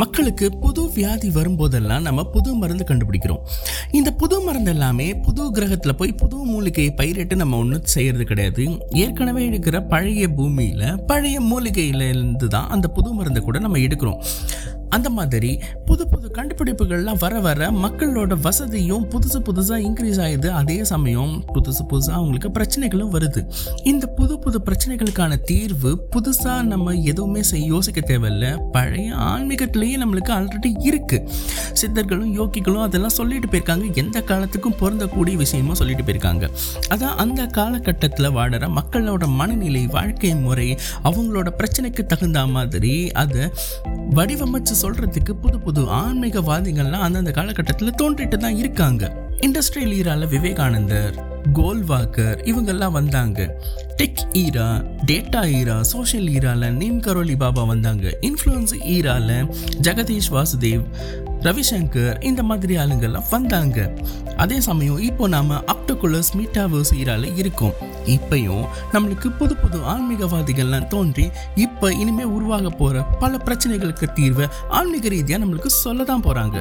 மக்களுக்கு புது வியாதி வரும்போதெல்லாம் நம்ம புது மருந்து கண்டுபிடிக்கிறோம். இந்த புது மருந்து எல்லாமே புது கிரகத்தில் போய் புது மூலிகையை பயிரிட்டு நம்ம ஒன்றும் செய்கிறது கிடையாது. ஏற்கனவே இருக்கிற பழைய பூமியில் பழைய மூலிகையிலிருந்து தான் அந்த புது மருந்தை கூட நம்ம எடுக்கிறோம். அந்த மாதிரி புது புது கண்டுபிடிப்புகள்லாம் வர வர மக்களோட வசதியும் புதுசு புதுசாக இன்க்ரீஸ் ஆகுது அதே சமயம் புதுசு புதுசாக அவங்களுக்கு பிரச்சனைகளும் வருது. இந்த புது புது பிரச்சனைகளுக்கான தீர்வு புதுசாக நம்ம எதுவுமே செய்ய யோசிக்க தேவையில்ல. பழைய ஆன்மீகத்திலேயே நம்மளுக்கு ஆல்ரெடி இருக்குது சித்தர்களும் யோகிகளும் அதெல்லாம் சொல்லிட்டு போயிருக்காங்க. எந்த காலத்துக்கும் பொருந்தக்கூடிய விஷயமும் சொல்லிட்டு போயிருக்காங்க. அதான் அந்த காலகட்டத்தில் வாடுற மக்களோட மனநிலை வாழ்க்கை முறை அவங்களோட பிரச்சனைக்கு தகுந்த மாதிரி அதை வடிவமைச்சு சொல்றதுக்கு புது புது ஆன்மீகவாதிகள்லாம் அந்தந்த காலகட்டத்தில் தோன்றிட்டு தான் இருக்காங்க. இண்டஸ்ட்ரியல் ஈரால விவேகானந்தர் கோல்வாக்கர் இவங்கெல்லாம் வந்தாங்க. Tech era data era social ஈரால Neem Karoli Baba வந்தாங்க. இன்ஃப்ளூயன்ஸ் ஈரால ஜெகதீஷ் வாசுதேவ் ரவிசங்கர் இந்த மாதிரி ஆளுங்கள்லாம் வந்தாங்க. அதே சமயம் இப்போ நாம அப்டகுலஸ் மீட்டாவர்ஸ் ஈரால இருக்கோம். இப்பையும் நம்மளுக்கு புது புது ஆன்மீகவாதிகள்லாம் தோன்றி இப்போ இனிமேல் உருவாக போகிற பல பிரச்சனைகளுக்கு தீர்வை ஆன்மீக ரீதியாக நம்மளுக்கு சொல்ல தான் போகிறாங்க